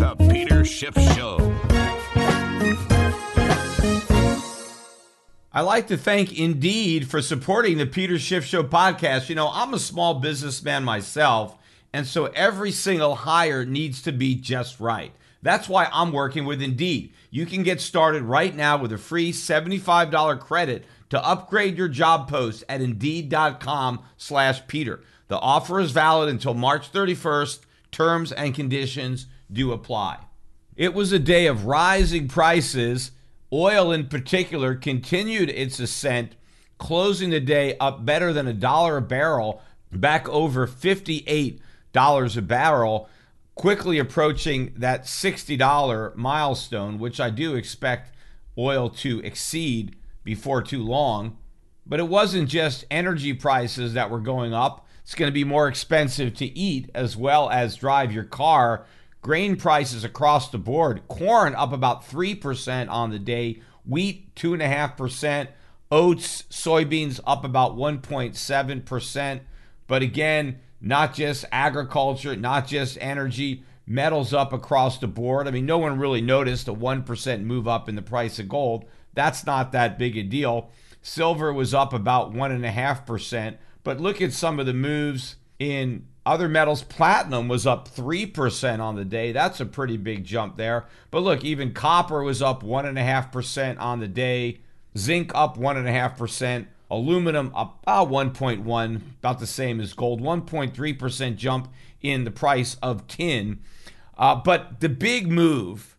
The Peter Schiff Show. I'd like to thank Indeed for supporting the Peter Schiff Show podcast. You know, I'm a small businessman myself, and so every single hire needs to be just right. That's why I'm working with Indeed. You can get started right now with a free $75 credit to upgrade your job post at Indeed.com slash Peter. The offer is valid until March 31st. Terms and conditions do apply. It was a day of rising prices. Oil, in particular, continued its ascent, closing the day up better than a dollar a barrel, back over $58 a barrel, quickly approaching that $60 milestone, which I do expect oil to exceed before too long. But it wasn't just energy prices that were going up. It's going to be more expensive to eat as well as drive your car. Grain prices across the board. Corn up about 3% on the day, wheat 2.5%, oats, soybeans up about 1.7%. But again, not just agriculture, not just energy, metals up across the board. I mean, no one really noticed a 1% move up in the price of gold. That's not that big a deal. Silver was up about 1.5%. But look at some of the moves in other metals. Platinum was up 3% on the day. That's a pretty big jump there. But look, even copper was up 1.5% on the day. Zinc up 1.5%. Aluminum up about 1.1, about the same as gold. 1.3% jump in the price of tin. Uh, but the big move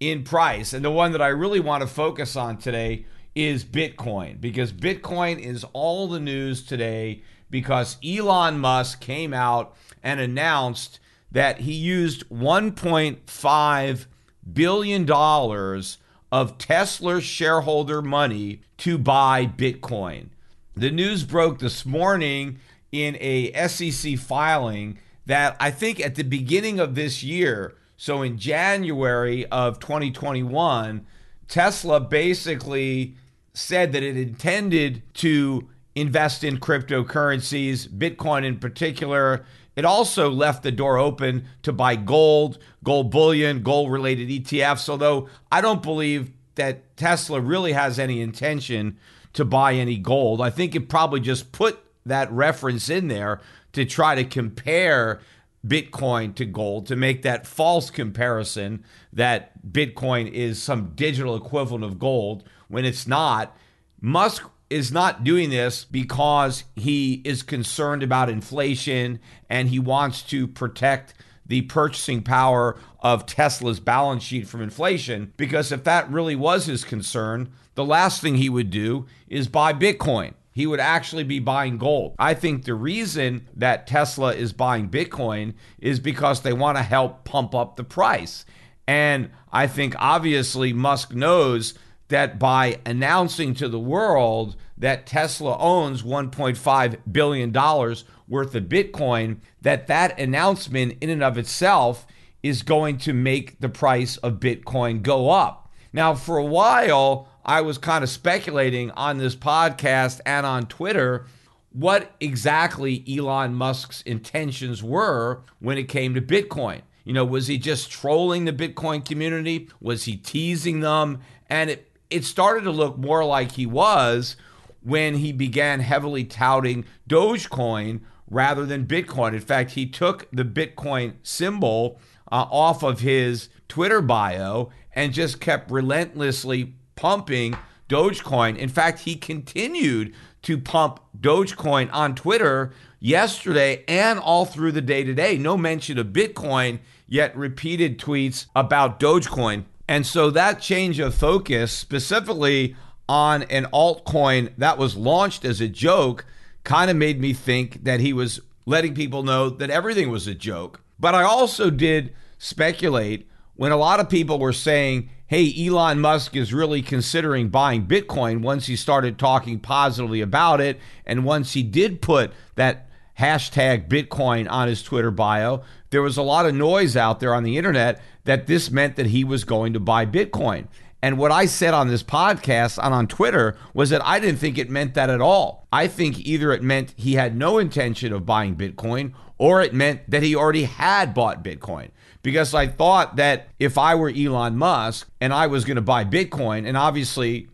in price, and the one that I really want to focus on today, is Bitcoin because Bitcoin is all the news today because Elon Musk came out and announced that he used 1.5 billion dollars of Tesla shareholder money to buy Bitcoin. The news broke this morning in a SEC filing that I think at the beginning of this year, so in January of 2021, Tesla basically said that it intended to invest in cryptocurrencies, Bitcoin in particular. It also left the door open to buy gold, gold bullion, gold related ETFs, although I don't believe that Tesla really has any intention to buy any gold. I think it probably just put that reference in there to try to compare Bitcoin to gold, to make that false comparison that Bitcoin is some digital equivalent of gold when it's not. Musk is not doing this because he is concerned about inflation and he wants to protect the purchasing power of Tesla's balance sheet from inflation. Because if that really was his concern, the last thing he would do is buy Bitcoin. He would actually be buying gold. I think the reason that Tesla is buying Bitcoin is because they want to help pump up the price. And I think obviously Musk knows that by announcing to the world that Tesla owns 1.5 billion dollars worth of Bitcoin, that that announcement in and of itself is going to make the price of Bitcoin go up. Now, for a while, I was kind of speculating on this podcast and on Twitter what exactly Elon Musk's intentions were when it came to Bitcoin. You know, was he just trolling the Bitcoin community? Was he teasing them? And it, it started to look more like he was when he began heavily touting Dogecoin rather than Bitcoin. In fact, he took the Bitcoin symbol uh, off of his Twitter bio and just kept relentlessly pumping Dogecoin. In fact, he continued to pump Dogecoin on Twitter yesterday and all through the day today. No mention of Bitcoin, yet repeated tweets about Dogecoin. And so that change of focus, specifically on an altcoin that was launched as a joke, kind of made me think that he was letting people know that everything was a joke. But I also did speculate when a lot of people were saying, hey, Elon Musk is really considering buying Bitcoin once he started talking positively about it. And once he did put that hashtag Bitcoin on his Twitter bio, there was a lot of noise out there on the internet that this meant that he was going to buy Bitcoin. And what I said on this podcast and on Twitter was that I didn't think it meant that at all. I think either it meant he had no intention of buying Bitcoin or it meant that he already had bought Bitcoin. Because I thought that if I were Elon Musk and I was going to buy Bitcoin, and obviously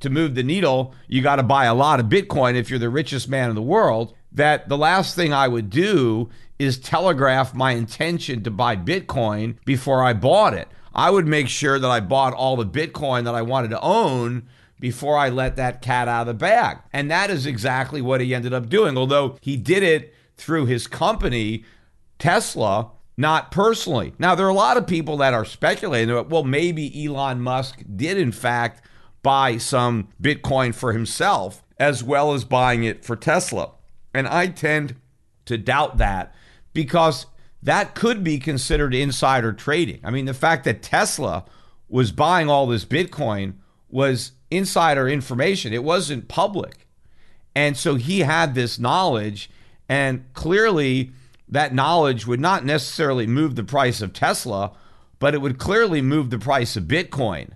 to move the needle, you got to buy a lot of Bitcoin if you're the richest man in the world, that the last thing I would do is telegraph my intention to buy Bitcoin before I bought it. I would make sure that I bought all the Bitcoin that I wanted to own before I let that cat out of the bag. And that is exactly what he ended up doing. Although he did it through his company, Tesla, not personally. Now, there are a lot of people that are speculating that, well, maybe Elon Musk did, in fact, buy some Bitcoin for himself as well as buying it for Tesla. And I tend to doubt that because that could be considered insider trading. I mean, the fact that Tesla was buying all this Bitcoin was insider information, it wasn't public. And so he had this knowledge, and clearly that knowledge would not necessarily move the price of Tesla, but it would clearly move the price of Bitcoin.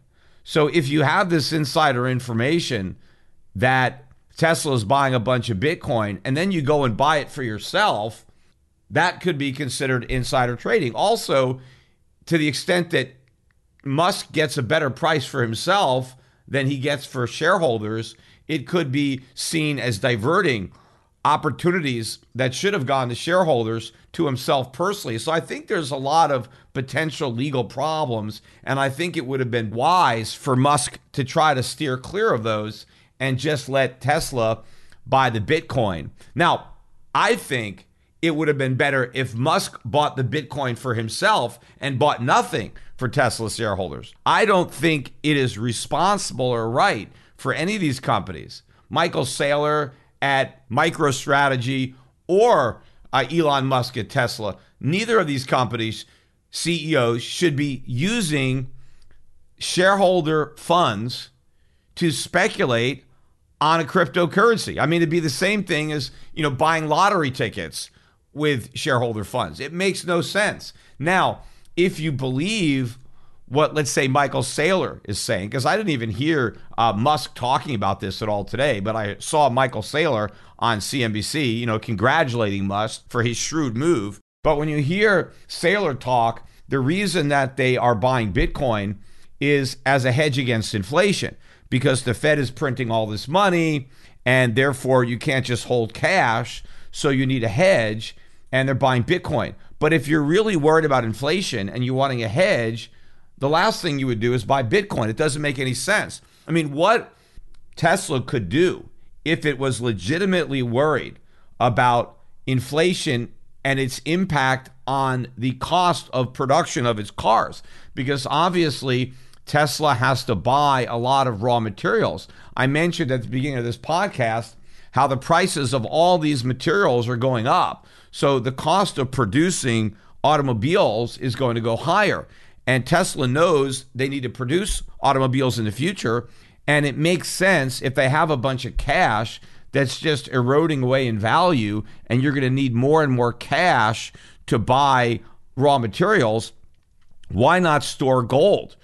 So if you have this insider information that Tesla is buying a bunch of Bitcoin and then you go and buy it for yourself, that could be considered insider trading. Also, to the extent that Musk gets a better price for himself than he gets for shareholders, it could be seen as diverting opportunities that should have gone to shareholders to himself personally. So I think there's a lot of potential legal problems, and I think it would have been wise for Musk to try to steer clear of those and just let Tesla buy the Bitcoin. Now, I think it would have been better if Musk bought the Bitcoin for himself and bought nothing for Tesla shareholders. I don't think it is responsible or right for any of these companies, Michael Saylor at MicroStrategy or uh, Elon Musk at Tesla, neither of these companies' CEOs should be using shareholder funds to speculate on a cryptocurrency. I mean, it'd be the same thing as, you know, buying lottery tickets with shareholder funds. It makes no sense. Now, if you believe what, let's say, Michael Saylor is saying, because I didn't even hear uh, Musk talking about this at all today, but I saw Michael Saylor on CNBC, you know, congratulating Musk for his shrewd move. But when you hear Saylor talk, the reason that they are buying Bitcoin is as a hedge against inflation because the Fed is printing all this money and therefore you can't just hold cash. So you need a hedge and they're buying Bitcoin. But if you're really worried about inflation and you're wanting a hedge, the last thing you would do is buy Bitcoin. It doesn't make any sense. I mean, what Tesla could do if it was legitimately worried about inflation and its impact on the cost of production of its cars, because obviously Tesla has to buy a lot of raw materials. I mentioned at the beginning of this podcast how the prices of all these materials are going up. So the cost of producing automobiles is going to go higher. And Tesla knows they need to produce automobiles in the future. And it makes sense if they have a bunch of cash that's just eroding away in value and you're going to need more and more cash to buy raw materials. Why not store gold?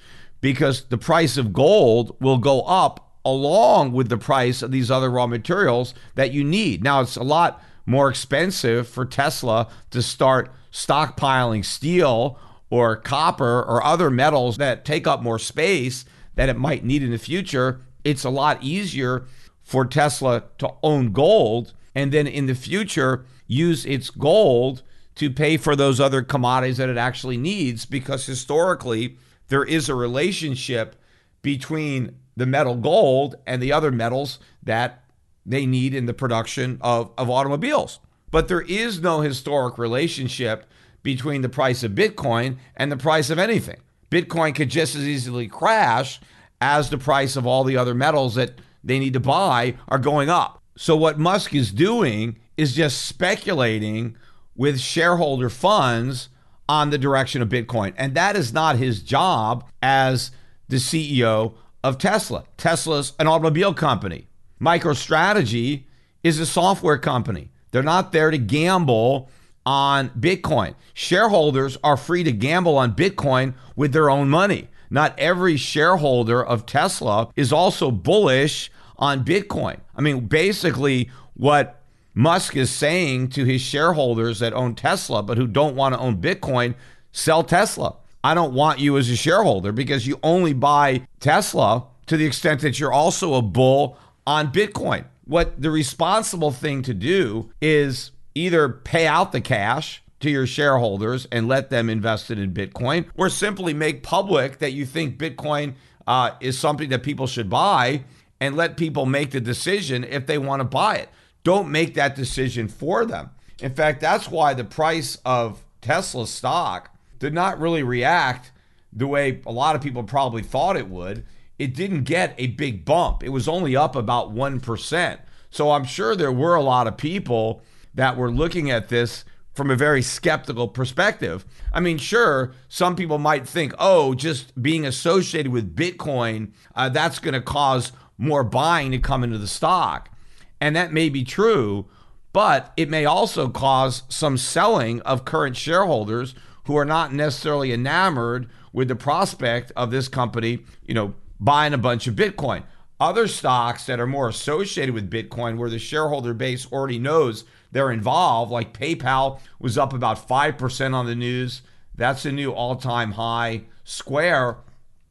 Because the price of gold will go up along with the price of these other raw materials that you need. Now, it's a lot more expensive for Tesla to start stockpiling steel or copper or other metals that take up more space that it might need in the future. It's a lot easier for Tesla to own gold and then in the future use its gold to pay for those other commodities that it actually needs because historically there is a relationship between the metal gold and the other metals that they need in the production of, of automobiles. But there is no historic relationship between the price of Bitcoin and the price of anything. Bitcoin could just as easily crash as the price of all the other metals that they need to buy are going up. So, what Musk is doing is just speculating with shareholder funds on the direction of Bitcoin. And that is not his job as the CEO of Tesla. Tesla's an automobile company. MicroStrategy is a software company. They're not there to gamble on Bitcoin. Shareholders are free to gamble on Bitcoin with their own money. Not every shareholder of Tesla is also bullish on Bitcoin. I mean, basically, what Musk is saying to his shareholders that own Tesla but who don't want to own Bitcoin sell Tesla. I don't want you as a shareholder because you only buy Tesla to the extent that you're also a bull on Bitcoin. What the responsible thing to do is either pay out the cash to your shareholders and let them invest it in Bitcoin, or simply make public that you think Bitcoin uh, is something that people should buy and let people make the decision if they want to buy it. Don't make that decision for them. In fact, that's why the price of Tesla stock did not really react the way a lot of people probably thought it would. It didn't get a big bump, it was only up about 1%. So I'm sure there were a lot of people that were looking at this from a very skeptical perspective. I mean, sure, some people might think, oh, just being associated with Bitcoin, uh, that's going to cause more buying to come into the stock. And that may be true, but it may also cause some selling of current shareholders who are not necessarily enamored with the prospect of this company, you know, buying a bunch of Bitcoin. Other stocks that are more associated with Bitcoin, where the shareholder base already knows they're involved, like PayPal was up about 5% on the news. That's a new all time high. Square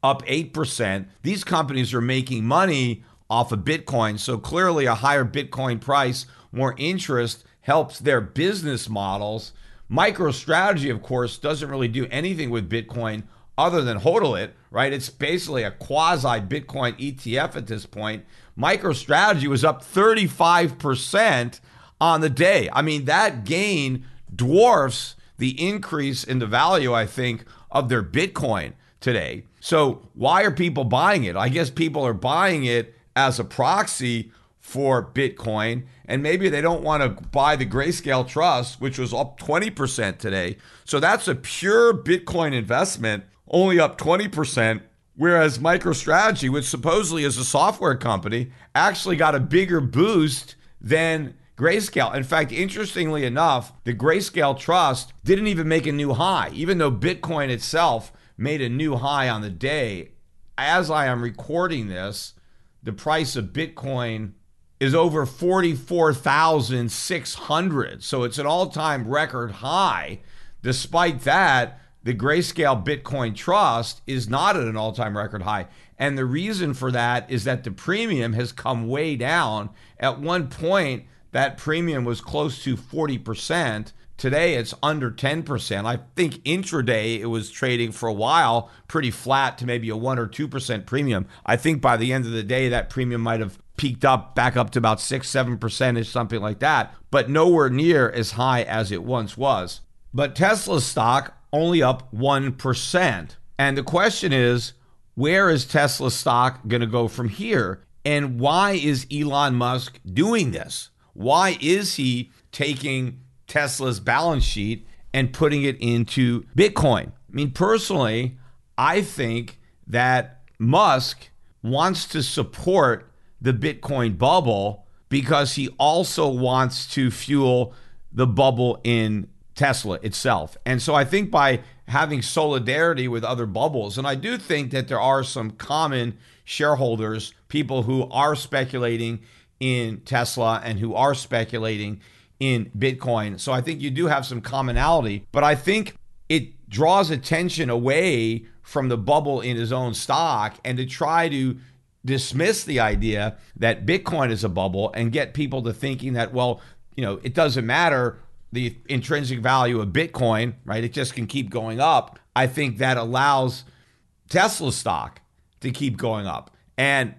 up 8%. These companies are making money off of Bitcoin. So clearly, a higher Bitcoin price, more interest helps their business models. MicroStrategy, of course, doesn't really do anything with Bitcoin other than hodl it, right? It's basically a quasi Bitcoin ETF at this point. MicroStrategy was up 35% on the day. I mean, that gain dwarfs the increase in the value, I think, of their Bitcoin today. So, why are people buying it? I guess people are buying it as a proxy for Bitcoin. And maybe they don't want to buy the Grayscale Trust, which was up 20% today. So that's a pure Bitcoin investment, only up 20%. Whereas MicroStrategy, which supposedly is a software company, actually got a bigger boost than Grayscale. In fact, interestingly enough, the Grayscale Trust didn't even make a new high, even though Bitcoin itself made a new high on the day. As I am recording this, the price of Bitcoin is over 44,600. So it's an all time record high. Despite that, the Grayscale Bitcoin Trust is not at an all time record high. And the reason for that is that the premium has come way down. At one point, that premium was close to 40%. Today it's under 10%. I think intraday it was trading for a while pretty flat to maybe a 1 or 2% premium. I think by the end of the day that premium might have peaked up back up to about 6 7% or something like that, but nowhere near as high as it once was. But Tesla stock only up 1%. And the question is, where is Tesla stock going to go from here? And why is Elon Musk doing this? Why is he taking Tesla's balance sheet and putting it into Bitcoin. I mean, personally, I think that Musk wants to support the Bitcoin bubble because he also wants to fuel the bubble in Tesla itself. And so I think by having solidarity with other bubbles, and I do think that there are some common shareholders, people who are speculating in Tesla and who are speculating in Bitcoin. So I think you do have some commonality, but I think it draws attention away from the bubble in his own stock and to try to dismiss the idea that Bitcoin is a bubble and get people to thinking that, well, you know, it doesn't matter the intrinsic value of Bitcoin, right? It just can keep going up. I think that allows Tesla stock to keep going up and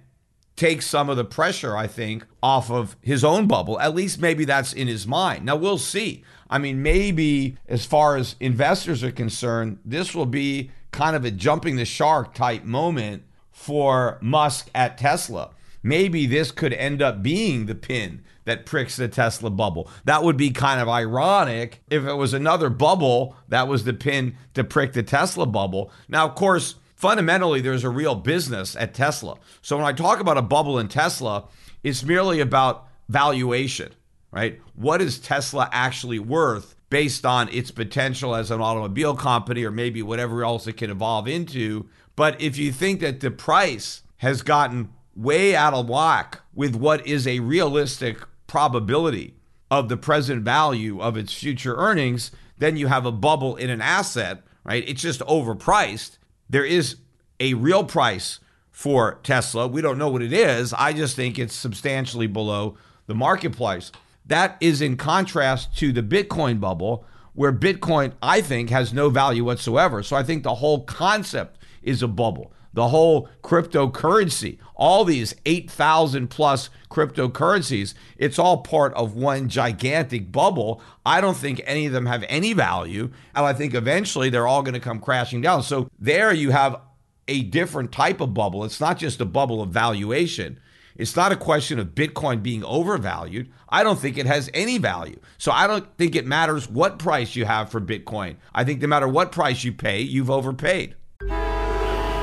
take some of the pressure, I think, off of his own bubble. At least maybe that's in his mind. Now we'll see. I mean, maybe as far as investors are concerned, this will be kind of a jumping the shark type moment for Musk at Tesla. Maybe this could end up being the pin that pricks the Tesla bubble. That would be kind of ironic if it was another bubble that was the pin to prick the Tesla bubble. Now, of course, fundamentally, there's a real business at Tesla. So when I talk about a bubble in Tesla, it's merely about valuation, right? What is Tesla actually worth based on its potential as an automobile company or maybe whatever else it can evolve into? But if you think that the price has gotten way out of whack with what is a realistic probability of the present value of its future earnings, then you have a bubble in an asset, right? It's just overpriced. There is a real price for Tesla. We don't know what it is. I just think it's substantially below the market price. That is in contrast to the Bitcoin bubble, where Bitcoin, I think, has no value whatsoever. So I think the whole concept is a bubble. The whole cryptocurrency, all these 8,000 plus cryptocurrencies, it's all part of one gigantic bubble. I don't think any of them have any value. And I think eventually they're all going to come crashing down. So there you have a different type of bubble. It's not just a bubble of valuation. It's not a question of Bitcoin being overvalued. I don't think it has any value. So I don't think it matters what price you have for Bitcoin. I think no matter what price you pay, you've overpaid.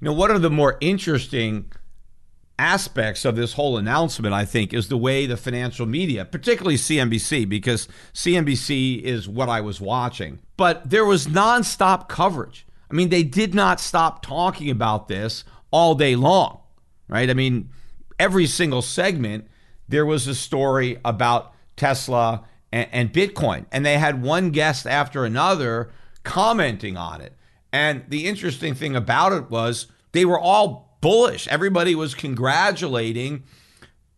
You know, one of the more interesting aspects of this whole announcement, I think, is the way the financial media, particularly CNBC, because CNBC is what I was watching, but there was nonstop coverage. I mean, they did not stop talking about this all day long, right? I mean, every single segment, there was a story about Tesla and, and Bitcoin, and they had one guest after another commenting on it. And the interesting thing about it was they were all bullish. Everybody was congratulating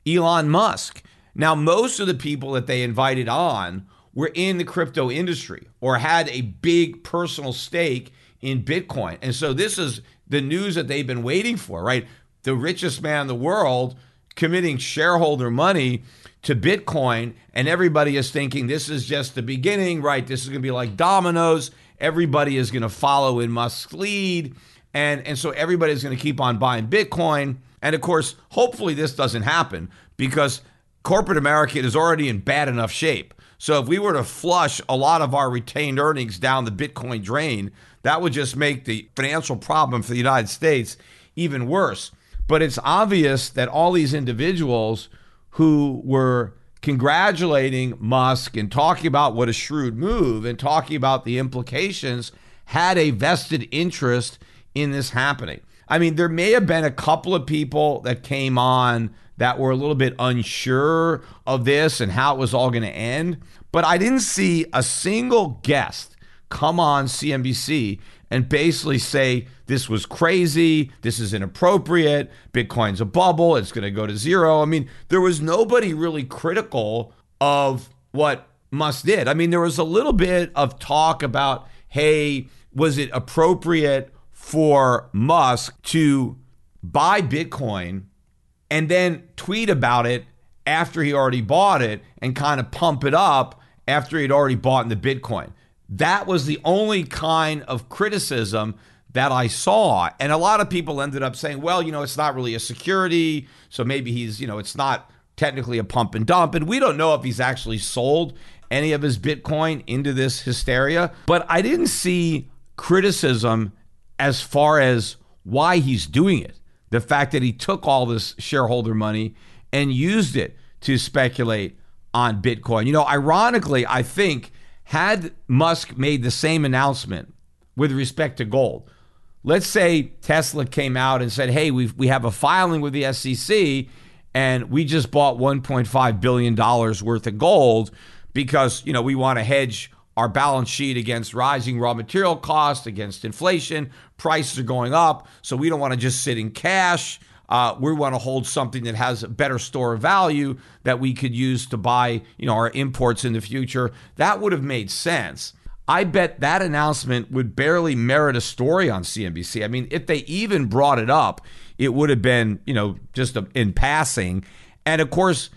Elon Musk. Now, most of the people that they invited on were in the crypto industry or had a big personal stake in Bitcoin. And so this is the news that they've been waiting for, right? The richest man in the world committing shareholder money to Bitcoin, and everybody is thinking this is just the beginning, right? This is going to be like dominoes. Everybody is going to follow in Musk's lead. And, and so everybody's going to keep on buying Bitcoin. And of course, hopefully this doesn't happen because corporate America is already in bad enough shape. So if we were to flush a lot of our retained earnings down the Bitcoin drain, that would just make the financial problem for the United States even worse. But it's obvious that all these individuals who were congratulating Musk and talking about what a shrewd move and talking about the implications had a vested interest in this happening. I mean, there may have been a couple of people that came on that were a little bit unsure of this and how it was all going to end, but I didn't see a single guest come on CNBC and basically say this was crazy, this is inappropriate, Bitcoin's a bubble, it's going to go to zero. I mean, there was nobody really critical of what Musk did. I mean, there was a little bit of talk about, hey, was it appropriate for Musk to buy Bitcoin and then tweet about it after he already bought it and kind of pump it up after he'd already bought in the Bitcoin. That was the only kind of criticism that I saw. And a lot of people ended up saying, well, you know, it's not really a security. So maybe he's, you know, it's not technically a pump and dump. And we don't know if he's actually sold any of his Bitcoin into this hysteria. But I didn't see criticism as far as why he's doing it. The fact that he took all this shareholder money and used it to speculate on Bitcoin. You know, ironically, I think had Musk made the same announcement with respect to gold, let's say Tesla came out and said, "Hey, we we have a filing with the SEC, and we just bought 1.5 billion dollars worth of gold because you know we want to hedge." Our balance sheet against rising raw material costs, against inflation, prices are going up. So we don't want to just sit in cash. Uh, we want to hold something that has a better store of value that we could use to buy, you know, our imports in the future. That would have made sense. I bet that announcement would barely merit a story on CNBC. I mean, if they even brought it up, it would have been, you know, just a, in passing. And of course,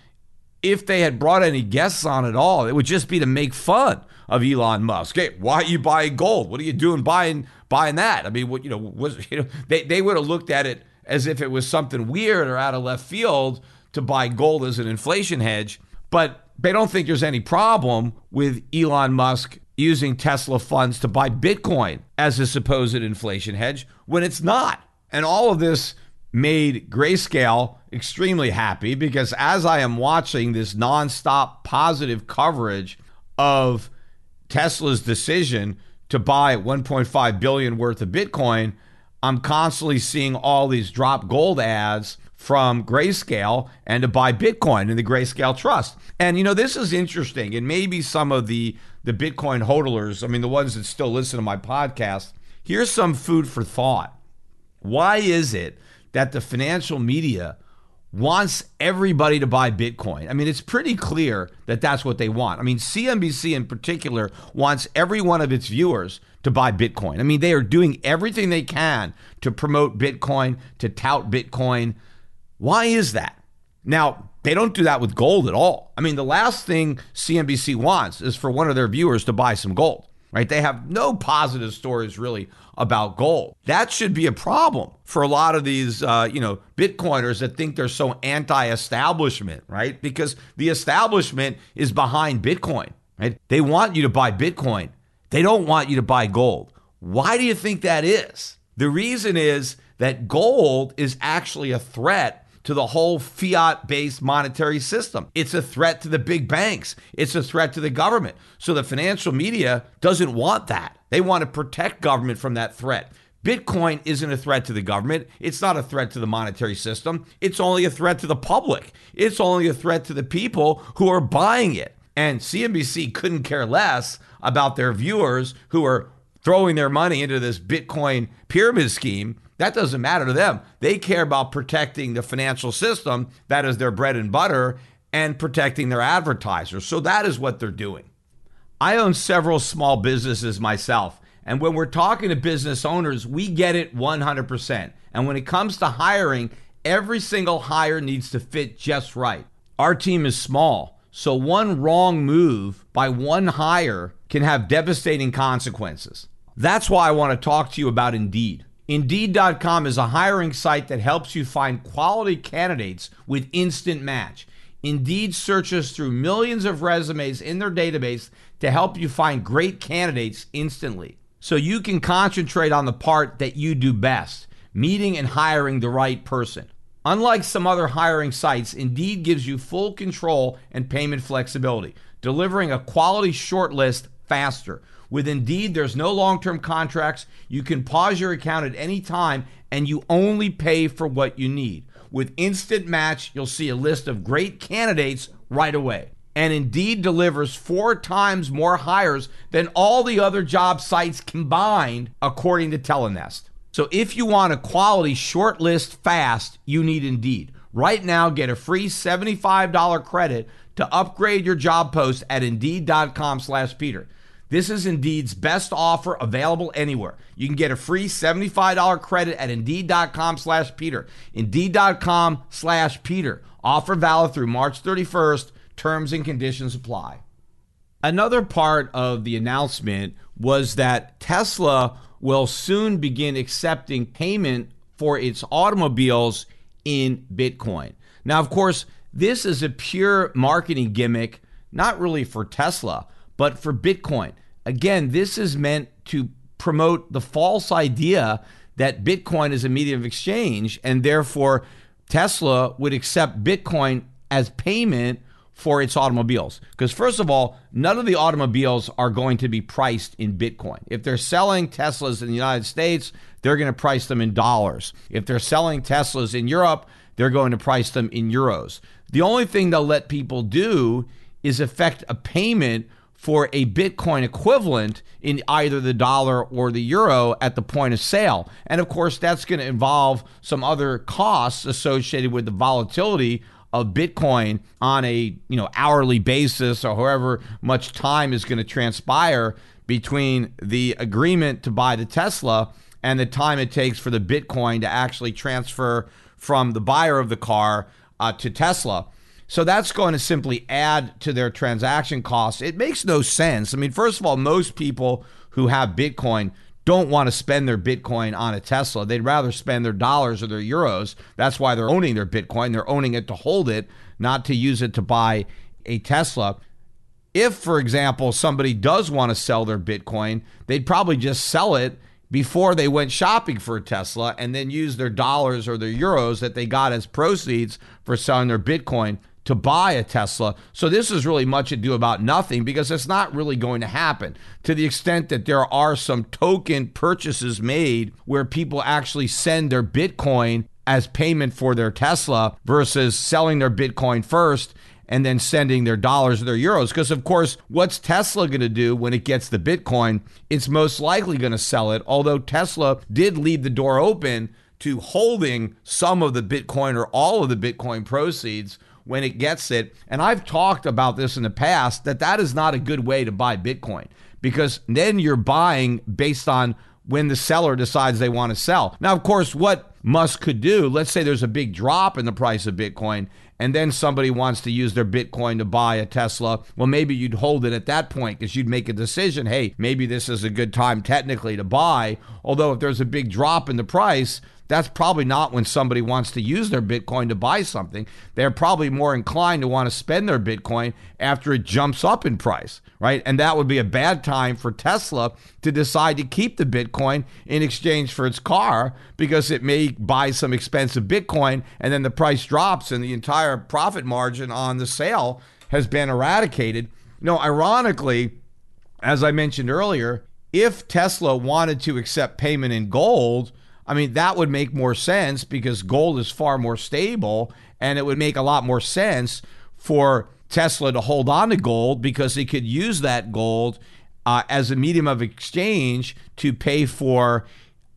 if they had brought any guests on at all, it would just be to make fun of Elon Musk. Hey, why are you buying gold? What are you doing buying buying that? I mean, what you know was you know they they would have looked at it as if it was something weird or out of left field to buy gold as an inflation hedge, but they don't think there's any problem with Elon Musk using Tesla funds to buy Bitcoin as a supposed inflation hedge when it's not. And all of this made Grayscale extremely happy because as I am watching this nonstop positive coverage of Tesla's decision to buy 1.5 billion worth of Bitcoin, I'm constantly seeing all these drop gold ads from Grayscale and to buy Bitcoin in the Grayscale Trust. And you know, this is interesting. And maybe some of the the Bitcoin hodlers, I mean the ones that still listen to my podcast, here's some food for thought. Why is it that the financial media wants everybody to buy Bitcoin. I mean, it's pretty clear that that's what they want. I mean, CNBC in particular wants every one of its viewers to buy Bitcoin. I mean, they are doing everything they can to promote Bitcoin, to tout Bitcoin. Why is that? Now, they don't do that with gold at all. I mean, the last thing CNBC wants is for one of their viewers to buy some gold, right? They have no positive stories really about gold. That should be a problem for a lot of these, uh, you know, Bitcoiners that think they're so anti-establishment, right? Because the establishment is behind Bitcoin, right? They want you to buy Bitcoin. They don't want you to buy gold. Why do you think that is? The reason is that gold is actually a threat to the whole fiat based monetary system. It's a threat to the big banks. It's a threat to the government. So the financial media doesn't want that. They want to protect government from that threat. Bitcoin isn't a threat to the government. It's not a threat to the monetary system. It's only a threat to the public. It's only a threat to the people who are buying it. And CNBC couldn't care less about their viewers who are throwing their money into this Bitcoin pyramid scheme that doesn't matter to them. They care about protecting the financial system, that is their bread and butter, and protecting their advertisers. So that is what they're doing. I own several small businesses myself. And when we're talking to business owners, we get it 100%. And when it comes to hiring, every single hire needs to fit just right. Our team is small, so one wrong move by one hire can have devastating consequences. That's why I want to talk to you about Indeed. Indeed.com is a hiring site that helps you find quality candidates with instant match. Indeed searches through millions of resumes in their database to help you find great candidates instantly. So you can concentrate on the part that you do best meeting and hiring the right person. Unlike some other hiring sites, Indeed gives you full control and payment flexibility, delivering a quality shortlist faster. With Indeed, there's no long term contracts. You can pause your account at any time and you only pay for what you need. With Instant Match, you'll see a list of great candidates right away. And Indeed delivers four times more hires than all the other job sites combined, according to TalentNest. So if you want a quality short list fast, you need Indeed. Right now, get a free $75 credit to upgrade your job post at Indeed.com slash Peter. This is Indeed's best offer available anywhere. You can get a free $75 credit at Indeed.com slash Peter. Indeed.com slash Peter. Offer valid through March 31st. Terms and conditions apply. Another part of the announcement was that Tesla will soon begin accepting payment for its automobiles in Bitcoin. Now, of course, this is a pure marketing gimmick, not really for Tesla, but for Bitcoin. Again, this is meant to promote the false idea that Bitcoin is a medium of exchange and therefore Tesla would accept Bitcoin as payment for its automobiles. Because, first of all, none of the automobiles are going to be priced in Bitcoin. If they're selling Teslas in the United States, they're going to price them in dollars. If they're selling Teslas in Europe, they're going to price them in euros. The only thing they'll let people do is effect a payment for a Bitcoin equivalent in either the dollar or the euro at the point of sale. And of course, that's going to involve some other costs associated with the volatility of Bitcoin on a you know hourly basis or however much time is going to transpire between the agreement to buy the Tesla and the time it takes for the Bitcoin to actually transfer from the buyer of the car uh, to Tesla. So that's going to simply add to their transaction costs. It makes no sense. I mean, first of all, most people who have Bitcoin don't want to spend their Bitcoin on a Tesla. They'd rather spend their dollars or their euros. That's why they're owning their Bitcoin. They're owning it to hold it, not to use it to buy a Tesla. If, for example, somebody does want to sell their Bitcoin, they'd probably just sell it before they went shopping for a Tesla and then use their dollars or their euros that they got as proceeds for selling their Bitcoin to buy a Tesla. So this is really much ado about nothing because it's not really going to happen to the extent that there are some token purchases made where people actually send their Bitcoin as payment for their Tesla versus selling their Bitcoin first and then sending their dollars or their euros. Because, of course, what's Tesla going to do when it gets the Bitcoin? It's most likely going to sell it, although Tesla did leave the door open to holding some of the Bitcoin or all of the Bitcoin proceeds when it gets it. And I've talked about this in the past that that is not a good way to buy Bitcoin because then you're buying based on when the seller decides they want to sell. Now, of course, what Musk could do, let's say there's a big drop in the price of Bitcoin and then somebody wants to use their Bitcoin to buy a Tesla, well, maybe you'd hold it at that point because you'd make a decision hey, maybe this is a good time technically to buy. Although, if there's a big drop in the price, that's probably not when somebody wants to use their Bitcoin to buy something. They're probably more inclined to want to spend their Bitcoin after it jumps up in price, right? And that would be a bad time for Tesla to decide to keep the Bitcoin in exchange for its car because it may buy some expensive Bitcoin and then the price drops and the entire profit margin on the sale has been eradicated. Know, ironically, as I mentioned earlier, if Tesla wanted to accept payment in gold, I mean, that would make more sense because gold is far more stable and it would make a lot more sense for Tesla to hold on to gold because they could use that gold uh, as a medium of exchange to pay for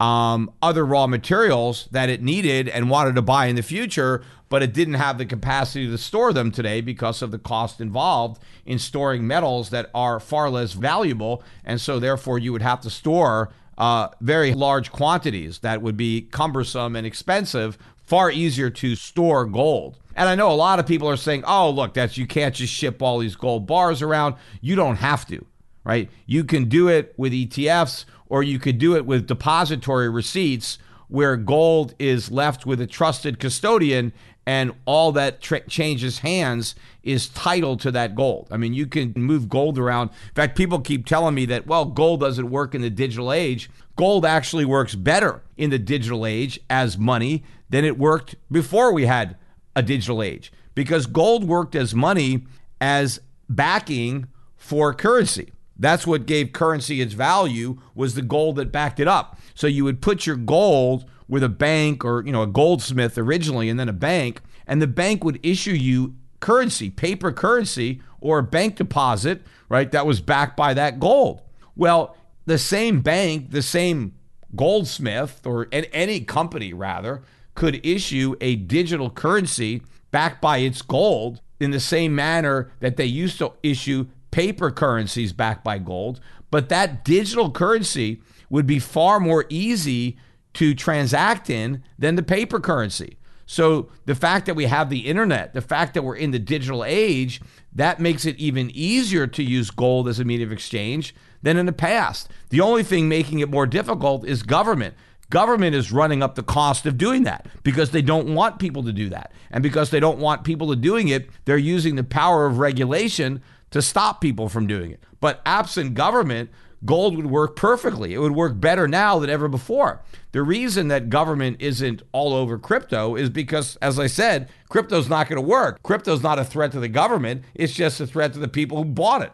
um, other raw materials that it needed and wanted to buy in the future, but it didn't have the capacity to store them today because of the cost involved in storing metals that are far less valuable. And so, therefore, you would have to store uh, very large quantities that would be cumbersome and expensive, far easier to store gold. And I know a lot of people are saying, oh, look, that's you can't just ship all these gold bars around. You don't have to, right? You can do it with ETFs or you could do it with depository receipts where gold is left with a trusted custodian and all that tra- changes hands is title to that gold. I mean, you can move gold around. In fact, people keep telling me that, well, gold doesn't work in the digital age. Gold actually works better in the digital age as money than it worked before we had a digital age because gold worked as money as backing for currency. That's what gave currency its value was the gold that backed it up. So you would put your gold with a bank or you know a goldsmith originally and then a bank and the bank would issue you currency paper currency or a bank deposit right that was backed by that gold. Well the same bank the same goldsmith or any company rather could issue a digital currency backed by its gold in the same manner that they used to issue paper currencies backed by gold But that digital currency would be far more easy to transact in than the paper currency. So the fact that we have the internet, the fact that we're in the digital age, that makes it even easier to use gold as a medium of exchange than in the past. The only thing making it more difficult is government. Government is running up the cost of doing that because they don't want people to do that. And because they don't want people to doing it, they're using the power of regulation to stop people from doing it. But absent government, gold would work perfectly. It would work better now than ever before. The reason that government isn't all over crypto is because, as I said, crypto's not going to work. Crypto's not a threat to the government, it's just a threat to the people who bought it.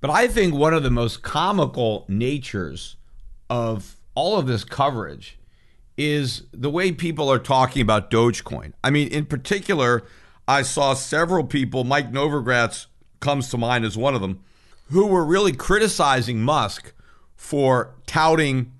But I think one of the most comical natures of all of this coverage is the way people are talking about Dogecoin. I mean, in particular, I saw several people, Mike Novogratz comes to mind as one of them, who were really criticizing Musk for touting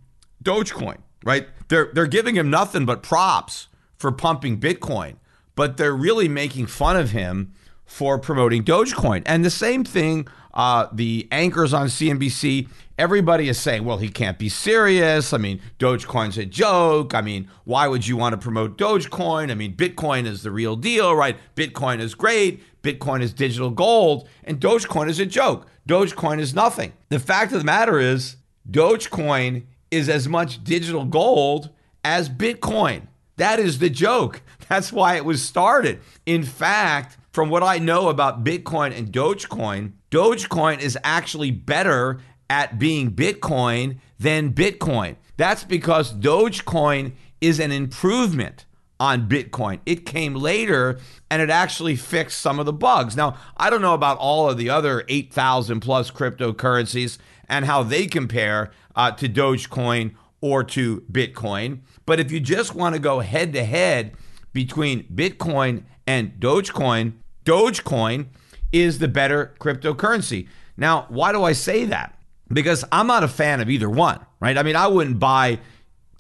Dogecoin, right? They're they're giving him nothing but props for pumping Bitcoin, but they're really making fun of him for promoting Dogecoin. And the same thing, uh, the anchors on CNBC, everybody is saying, well, he can't be serious. I mean, Dogecoin's a joke. I mean, why would you want to promote Dogecoin? I mean, Bitcoin is the real deal, right? Bitcoin is great. Bitcoin is digital gold, and Dogecoin is a joke. Dogecoin is nothing. The fact of the matter is, Dogecoin is as much digital gold as Bitcoin. That is the joke. That's why it was started. In fact, from what I know about Bitcoin and Dogecoin, Dogecoin is actually better at being Bitcoin than Bitcoin. That's because Dogecoin is an improvement on Bitcoin. It came later and it actually fixed some of the bugs. Now, I don't know about all of the other 8,000 plus cryptocurrencies and how they compare uh, to Dogecoin or to Bitcoin. But if you just want to go head to head between Bitcoin and Dogecoin, Dogecoin is the better cryptocurrency. Now, why do I say that? Because I'm not a fan of either one, right? I mean, I wouldn't buy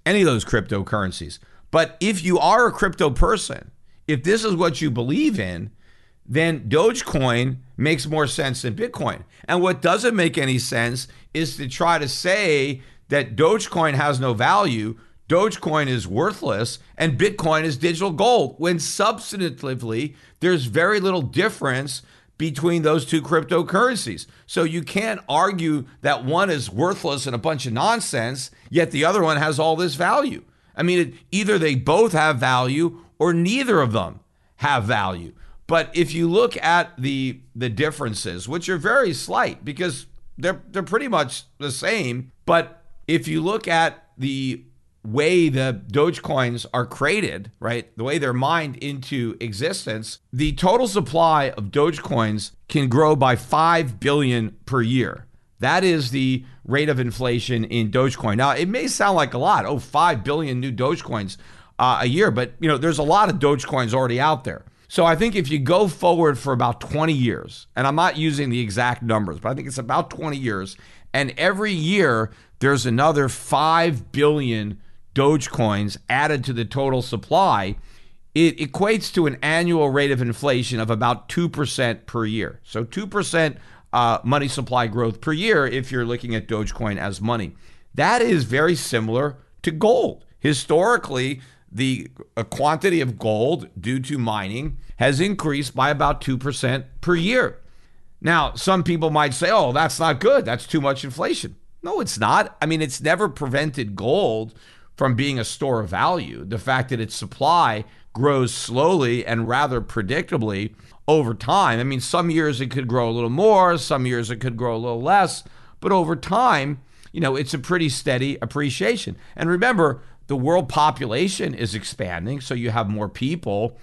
any of those cryptocurrencies. But if you are a crypto person, if this is what you believe in, then Dogecoin makes more sense than Bitcoin. And what doesn't make any sense is to try to say that Dogecoin has no value, Dogecoin is worthless, and Bitcoin is digital gold, when substantively, there's very little difference between those two cryptocurrencies. So you can't argue that one is worthless and a bunch of nonsense, yet the other one has all this value. I mean, it, either they both have value or neither of them have value. But if you look at the the differences, which are very slight because they're they're pretty much the same, but if you look at the way the Dogecoins are created, right? The way they're mined into existence, the total supply of Dogecoins can grow by 5 billion per year. That is the rate of inflation in Dogecoin. Now, it may sound like a lot. Oh, 5 billion new Dogecoins uh, a year, but you know, there's a lot of Dogecoins already out there. So I think if you go forward for about 20 years, and I'm not using the exact numbers, but I think it's about 20 years, and every year there's another 5 billion Dogecoins added to the total supply, it equates to an annual rate of inflation of about 2% per year. So 2% uh, money supply growth per year if you're looking at Dogecoin as money. That is very similar to gold. Historically, the quantity of gold due to mining has increased by about 2% per year. Now, some people might say, oh, that's not good. That's too much inflation. No, it's not. I mean, it's never prevented gold from being a store of value. The fact that its supply grows slowly and rather predictably over time. I mean, some years it could grow a little more, some years it could grow a little less, but over time, you know, it's a pretty steady appreciation. And remember, the world population is expanding, so you have more people,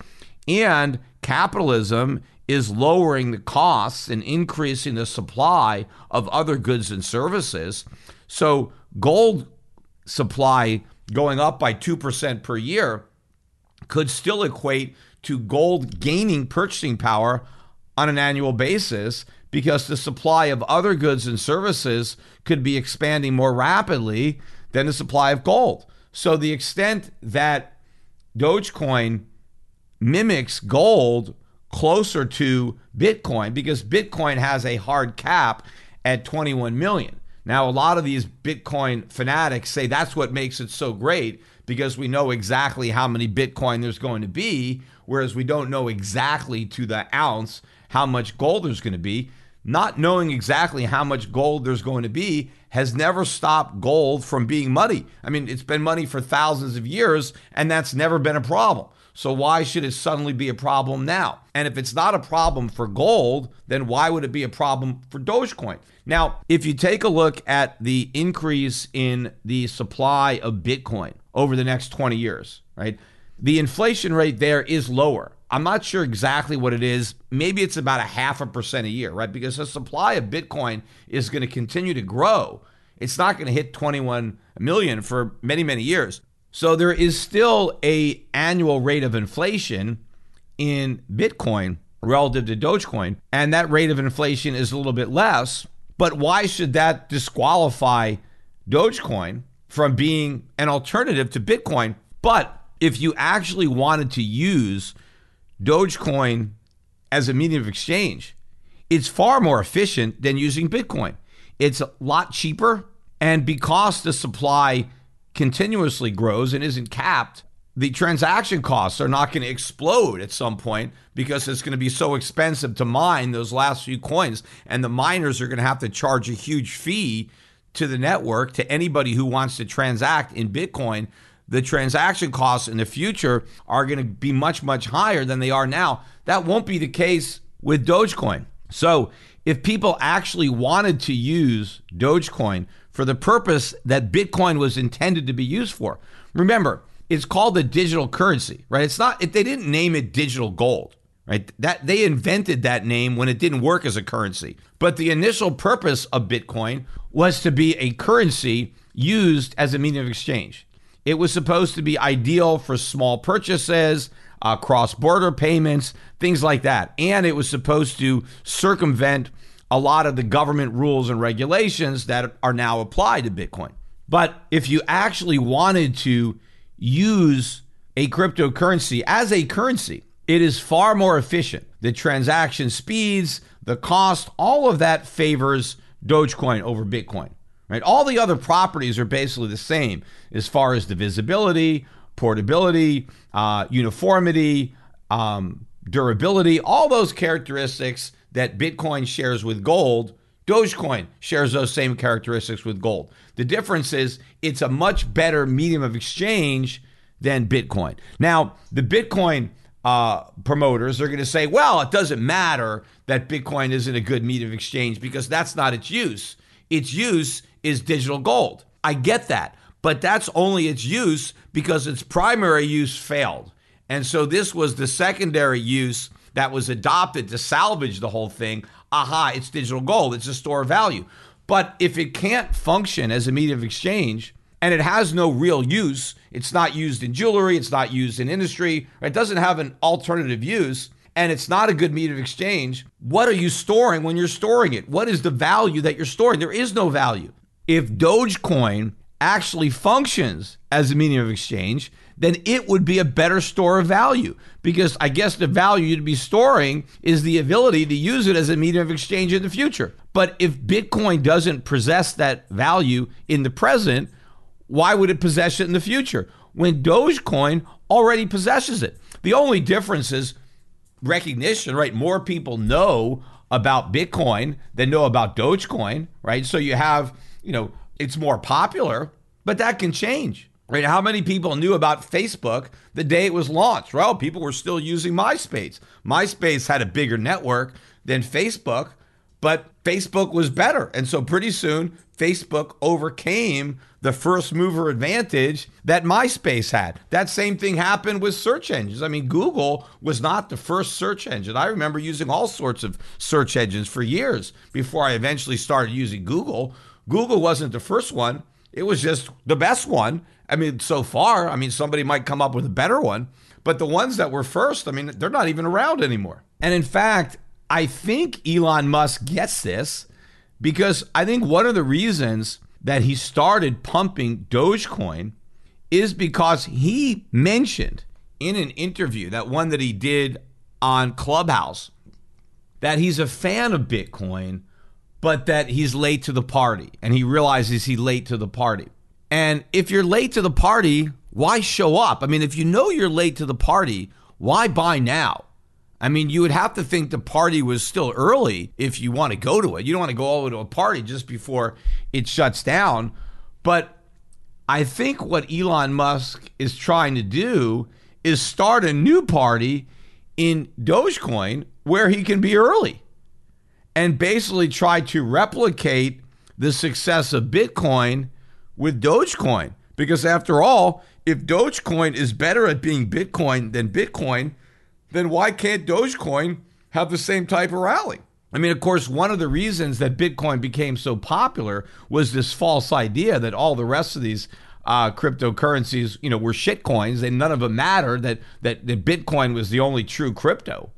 and capitalism is lowering the costs and increasing the supply of other goods and services. So gold supply going up by 2% per year could still equate to gold gaining purchasing power on an annual basis because the supply of other goods and services could be expanding more rapidly than the supply of gold. So the extent that Dogecoin mimics gold closer to Bitcoin because Bitcoin has a hard cap at 21 million. Now, a lot of these Bitcoin fanatics say that's what makes it so great because we know exactly how many Bitcoin there's going to be, whereas we don't know exactly to the ounce how much gold there's going to be. Not knowing exactly how much gold there's going to be has never stopped gold from being money. I mean, it's been money for thousands of years, and that's never been a problem. So why should it suddenly be a problem now? And if it's not a problem for gold, then why would it be a problem for Dogecoin? Now, if you take a look at the increase in the supply of Bitcoin over the next 20 years, right? The inflation rate there is lower. I'm not sure exactly what it is. Maybe it's about a half a percent a year, right? Because the supply of Bitcoin is going to continue to grow. It's not going to hit 21 million for many, many years. So there is still a annual rate of inflation in Bitcoin relative to Dogecoin, and that rate of inflation is a little bit less. But why should that disqualify Dogecoin from being an alternative to Bitcoin? But if you actually wanted to use Dogecoin as a medium of exchange, it's far more efficient than using Bitcoin. It's a lot cheaper. And because the supply continuously grows and isn't capped, the transaction costs are not going to explode at some point because it's going to be so expensive to mine those last few coins. And the miners are going to have to charge a huge fee to the network, to anybody who wants to transact in Bitcoin the transaction costs in the future are going to be much, much higher than they are now. That won't be the case with Dogecoin. So, if people actually wanted to use Dogecoin for the purpose that Bitcoin was intended to be used for, remember, it's called a digital currency, right? It's not, they didn't name it digital gold, right? That they invented that name when it didn't work as a currency. But the initial purpose of Bitcoin was to be a currency used as a medium of exchange. It was supposed to be ideal for small purchases, uh, cross border payments, things like that. And it was supposed to circumvent a lot of the government rules and regulations that are now applied to Bitcoin. But if you actually wanted to use a cryptocurrency as a currency, it is far more efficient. The transaction speeds, the cost, all of that favors Dogecoin over Bitcoin. Right? All the other properties are basically the same as far as divisibility, portability, uh, uniformity, um, durability, all those characteristics that Bitcoin shares with gold. Dogecoin shares those same characteristics with gold. The difference is it's a much better medium of exchange than Bitcoin. Now, the Bitcoin uh, promoters are going to say, well, it doesn't matter that Bitcoin isn't a good medium of exchange because that's not its use. Its use is digital gold. I get that, but that's only its use because its primary use failed. And so this was the secondary use that was adopted to salvage the whole thing. Aha, it's digital gold, it's a store of value. But if it can't function as a medium of exchange and it has no real use, it's not used in jewelry, it's not used in industry, it doesn't have an alternative use, and it's not a good medium of exchange, what are you storing when you're storing it? What is the value that you're storing? There is no value if Dogecoin actually functions as a medium of exchange, then it would be a better store of value because I guess the value you'd be storing is the ability to use it as a medium of exchange in the future. But if Bitcoin doesn't possess that value in the present, why would it possess it in the future when Dogecoin already possesses it? The only difference is recognition, right? More people know about Bitcoin than know about Dogecoin, right? So you have you know, it's more popular, but that can change. Right? How many people knew about Facebook the day it was launched? Well, people were still using MySpace. MySpace had a bigger network than Facebook, but Facebook was better. And so pretty soon, Facebook overcame the first mover advantage that MySpace had. That same thing happened with search engines. I mean, Google was not the first search engine. I remember using all sorts of search engines for years before I eventually started using Google. Google wasn't the first one, it was just the best one. I mean, so far, I mean, somebody might come up with a better one, but the ones that were first, I mean, they're not even around anymore. And in fact, I think Elon Musk gets this because I think one of the reasons that he started pumping Dogecoin is because he mentioned in an interview, that one that he did on Clubhouse, that he's a fan of Bitcoin but that he's late to the party and he realizes he's late to the party. And if you're late to the party, why show up? I mean, if you know you're late to the party, why buy now? I mean, you would have to think the party was still early if you want to go to it. You don't want to go over to a party just before it shuts down. But I think what Elon Musk is trying to do is start a new party in Dogecoin where he can be early and basically try to replicate the success of Bitcoin with Dogecoin. Because after all, if Dogecoin is better at being Bitcoin than Bitcoin, then why can't Dogecoin have the same type of rally? I mean, of course, one of the reasons that Bitcoin became so popular was this false idea that all the rest of these uh, cryptocurrencies, you know, were shit coins and none of them mattered. That that, that Bitcoin was the only true crypto,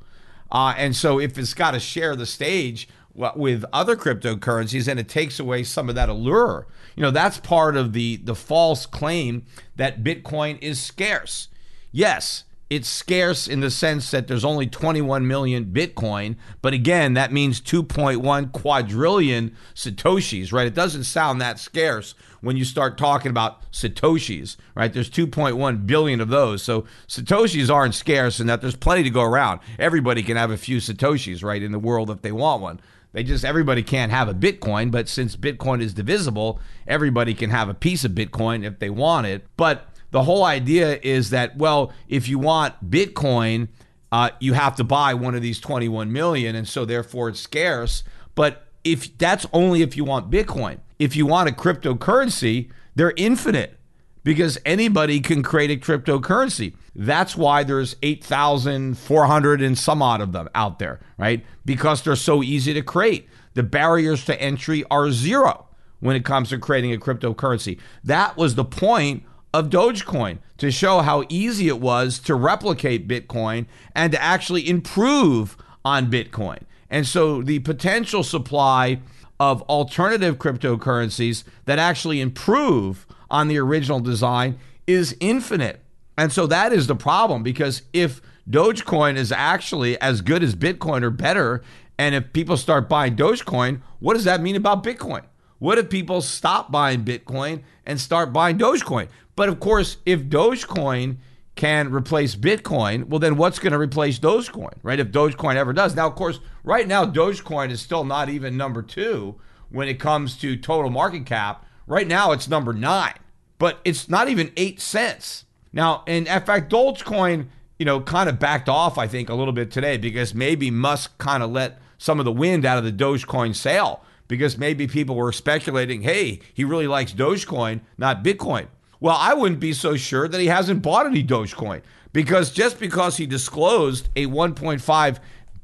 uh, and so if it's got to share the stage with other cryptocurrencies, then it takes away some of that allure. You know, that's part of the the false claim that Bitcoin is scarce. Yes, it's scarce in the sense that there's only 21 million Bitcoin, but again, that means 2.1 quadrillion Satoshis, right? It doesn't sound that scarce when you start talking about Satoshis, right? There's 2.1 billion of those. So Satoshis aren't scarce and that there's plenty to go around. Everybody can have a few Satoshis, right, in the world if they want one. They just, everybody can't have a Bitcoin, but since Bitcoin is divisible, everybody can have a piece of Bitcoin if they want it. But the whole idea is that, well, if you want Bitcoin, uh, you have to buy one of these 21 million, and so therefore it's scarce. But if that's only if you want Bitcoin, if you want a cryptocurrency, they're infinite because anybody can create a cryptocurrency. That's why there's 8,400 and some odd of them out there, right? Because they're so easy to create. The barriers to entry are zero when it comes to creating a cryptocurrency. That was the point of Dogecoin to show how easy it was to replicate Bitcoin and to actually improve on Bitcoin. And so the potential supply of alternative cryptocurrencies that actually improve on the original design is infinite. And so that is the problem because if Dogecoin is actually as good as Bitcoin or better, and if people start buying Dogecoin, what does that mean about Bitcoin? What if people stop buying Bitcoin and start buying Dogecoin? But of course, if Dogecoin can replace Bitcoin, well, then what's going to replace Dogecoin, right? If Dogecoin ever does. Now, of course, right now, Dogecoin is still not even number two when it comes to total market cap. Right now, it's number nine, but it's not even eight cents. Now, in fact, Dogecoin, you know, kind of backed off, I think, a little bit today because maybe Musk kind of let some of the wind out of the Dogecoin sail because maybe people were speculating, hey, he really likes Dogecoin, not Bitcoin. Well, I wouldn't be so sure that he hasn't bought any Dogecoin because just because he disclosed a 1.5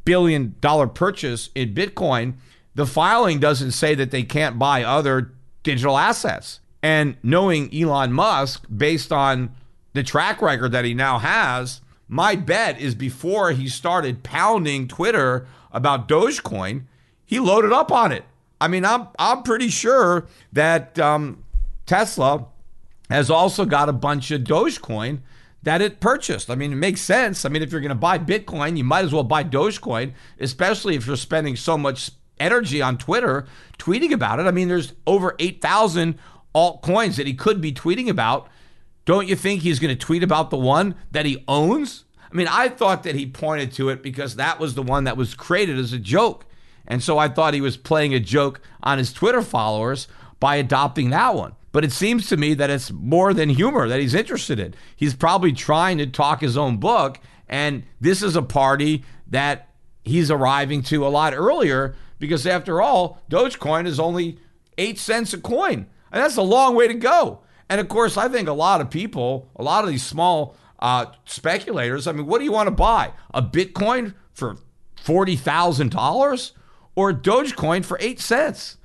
billion dollar purchase in Bitcoin, the filing doesn't say that they can't buy other digital assets. And knowing Elon Musk based on the track record that he now has, my bet is before he started pounding Twitter about Dogecoin, he loaded up on it. I mean, I'm I'm pretty sure that um, Tesla has also got a bunch of Dogecoin that it purchased. I mean, it makes sense. I mean, if you're going to buy Bitcoin, you might as well buy Dogecoin, especially if you're spending so much energy on Twitter tweeting about it. I mean, there's over 8,000 altcoins that he could be tweeting about. Don't you think he's going to tweet about the one that he owns? I mean, I thought that he pointed to it because that was the one that was created as a joke. And so I thought he was playing a joke on his Twitter followers by adopting that one. But it seems to me that it's more than humor that he's interested in. He's probably trying to talk his own book. And this is a party that he's arriving to a lot earlier because, after all, Dogecoin is only eight cents a coin. And that's a long way to go. And of course, I think a lot of people, a lot of these small uh, speculators, I mean, what do you want to buy? A Bitcoin for $40,000 or Dogecoin for eight cents?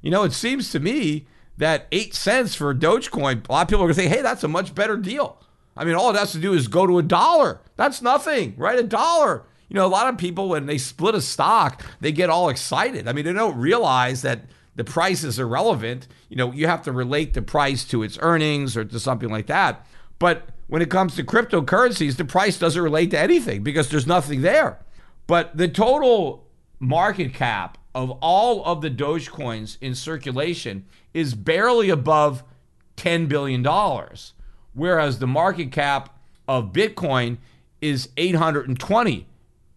You know, it seems to me that eight cents for Dogecoin, a lot of people are going to say, hey, that's a much better deal. I mean, all it has to do is go to a dollar. That's nothing, right? A dollar. You know, a lot of people, when they split a stock, they get all excited. I mean, they don't realize that the price is irrelevant. You know, you have to relate the price to its earnings or to something like that. But when it comes to cryptocurrencies, the price doesn't relate to anything because there's nothing there. But the total market cap of all of the Dogecoins in circulation is barely above $10 billion, whereas the market cap of Bitcoin is $820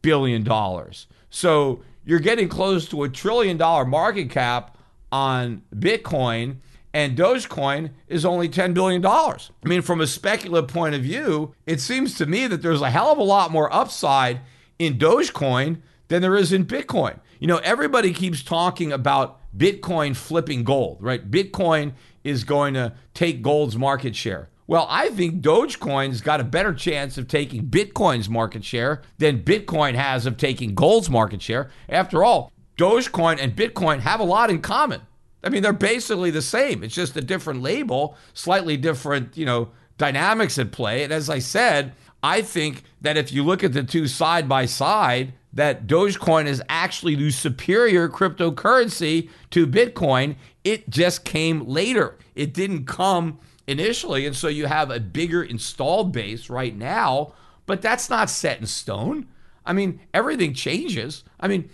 billion. So you're getting close to a trillion dollar market cap on Bitcoin, and Dogecoin is only $10 billion. I mean, from a speculative point of view, it seems to me that there's a hell of a lot more upside in Dogecoin than there is in Bitcoin. You know, everybody keeps talking about Bitcoin flipping gold, right? Bitcoin is going to take gold's market share. Well, I think Dogecoin's got a better chance of taking Bitcoin's market share than Bitcoin has of taking gold's market share. After all, Dogecoin and Bitcoin have a lot in common. I mean, they're basically the same. It's just a different label, slightly different, you know, dynamics at play. And as I said, I think that if you look at the two side by side, that Dogecoin is actually the superior cryptocurrency to Bitcoin. It just came later. It didn't come initially. And so you have a bigger installed base right now, but that's not set in stone. I mean, everything changes. I mean,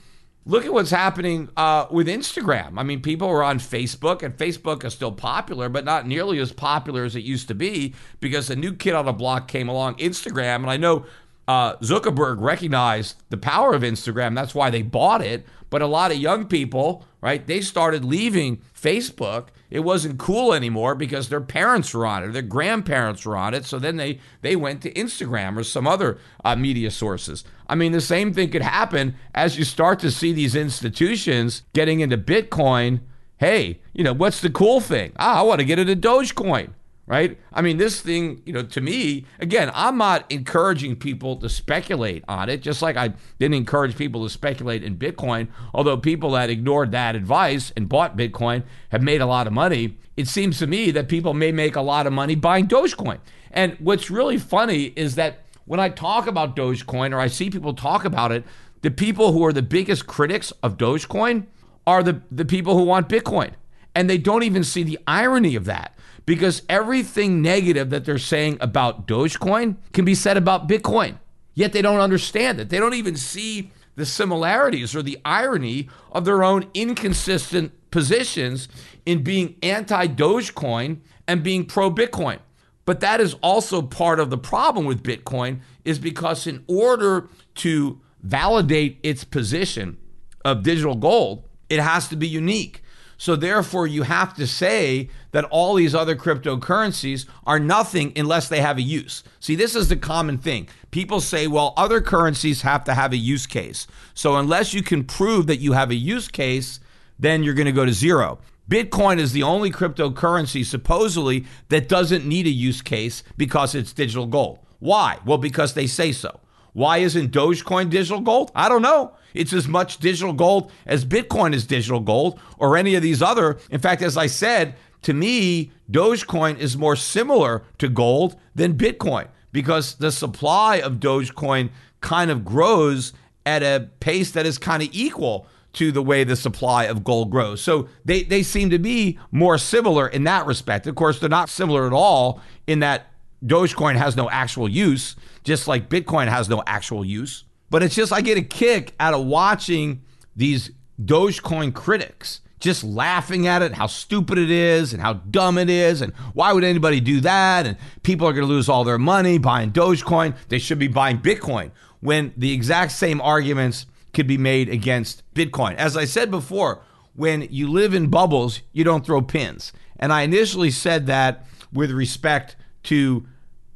look at what's happening uh, with Instagram. I mean, people are on Facebook, and Facebook is still popular, but not nearly as popular as it used to be because a new kid on the block came along, Instagram. And I know uh, Zuckerberg recognized the power of Instagram. That's why they bought it. But a lot of young people, right, they started leaving Facebook. It wasn't cool anymore because their parents were on it, or their grandparents were on it. So then they they went to Instagram or some other uh, media sources. I mean, the same thing could happen as you start to see these institutions getting into Bitcoin. Hey, you know, what's the cool thing? Ah, I want to get into Dogecoin right? I mean, this thing, you know, to me, again, I'm not encouraging people to speculate on it, just like I didn't encourage people to speculate in Bitcoin. Although people that ignored that advice and bought Bitcoin have made a lot of money, it seems to me that people may make a lot of money buying Dogecoin. And what's really funny is that when I talk about Dogecoin or I see people talk about it, the people who are the biggest critics of Dogecoin are the, the people who want Bitcoin. And they don't even see the irony of that because everything negative that they're saying about Dogecoin can be said about Bitcoin. Yet they don't understand it. They don't even see the similarities or the irony of their own inconsistent positions in being anti Dogecoin and being pro Bitcoin. But that is also part of the problem with Bitcoin is because in order to validate its position of digital gold, it has to be unique. So therefore, you have to say that all these other cryptocurrencies are nothing unless they have a use. See, this is the common thing. People say, well, other currencies have to have a use case. So unless you can prove that you have a use case, then you're going to go to zero. Bitcoin is the only cryptocurrency supposedly that doesn't need a use case because it's digital gold. Why? Well, because they say so. Why isn't Dogecoin digital gold? I don't know. It's as much digital gold as Bitcoin is digital gold or any of these other. In fact, as I said, to me, Dogecoin is more similar to gold than Bitcoin because the supply of Dogecoin kind of grows at a pace that is kind of equal to the way the supply of gold grows. So they, they seem to be more similar in that respect. Of course, they're not similar at all in that Dogecoin has no actual use, just like Bitcoin has no actual use. But it's just, I get a kick out of watching these Dogecoin critics just laughing at it, how stupid it is, and how dumb it is, and why would anybody do that? And people are going to lose all their money buying Dogecoin. They should be buying Bitcoin when the exact same arguments could be made against Bitcoin. As I said before, when you live in bubbles, you don't throw pins. And I initially said that with respect to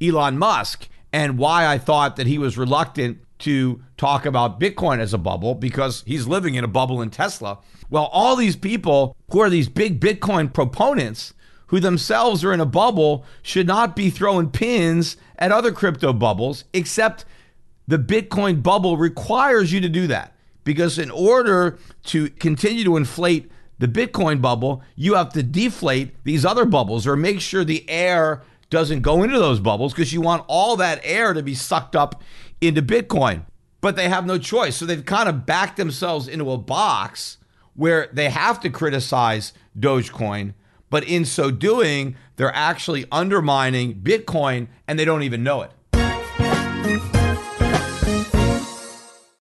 Elon Musk and why I thought that he was reluctant to talk about Bitcoin as a bubble because he's living in a bubble in Tesla. Well, all these people who are these big Bitcoin proponents who themselves are in a bubble should not be throwing pins at other crypto bubbles, except the Bitcoin bubble requires you to do that. Because in order to continue to inflate the Bitcoin bubble, you have to deflate these other bubbles or make sure the air doesn't go into those bubbles because you want all that air to be sucked up into Bitcoin. But they have no choice. So they've kind of backed themselves into a box where they have to criticize Dogecoin. But in so doing, they're actually undermining Bitcoin and they don't even know it.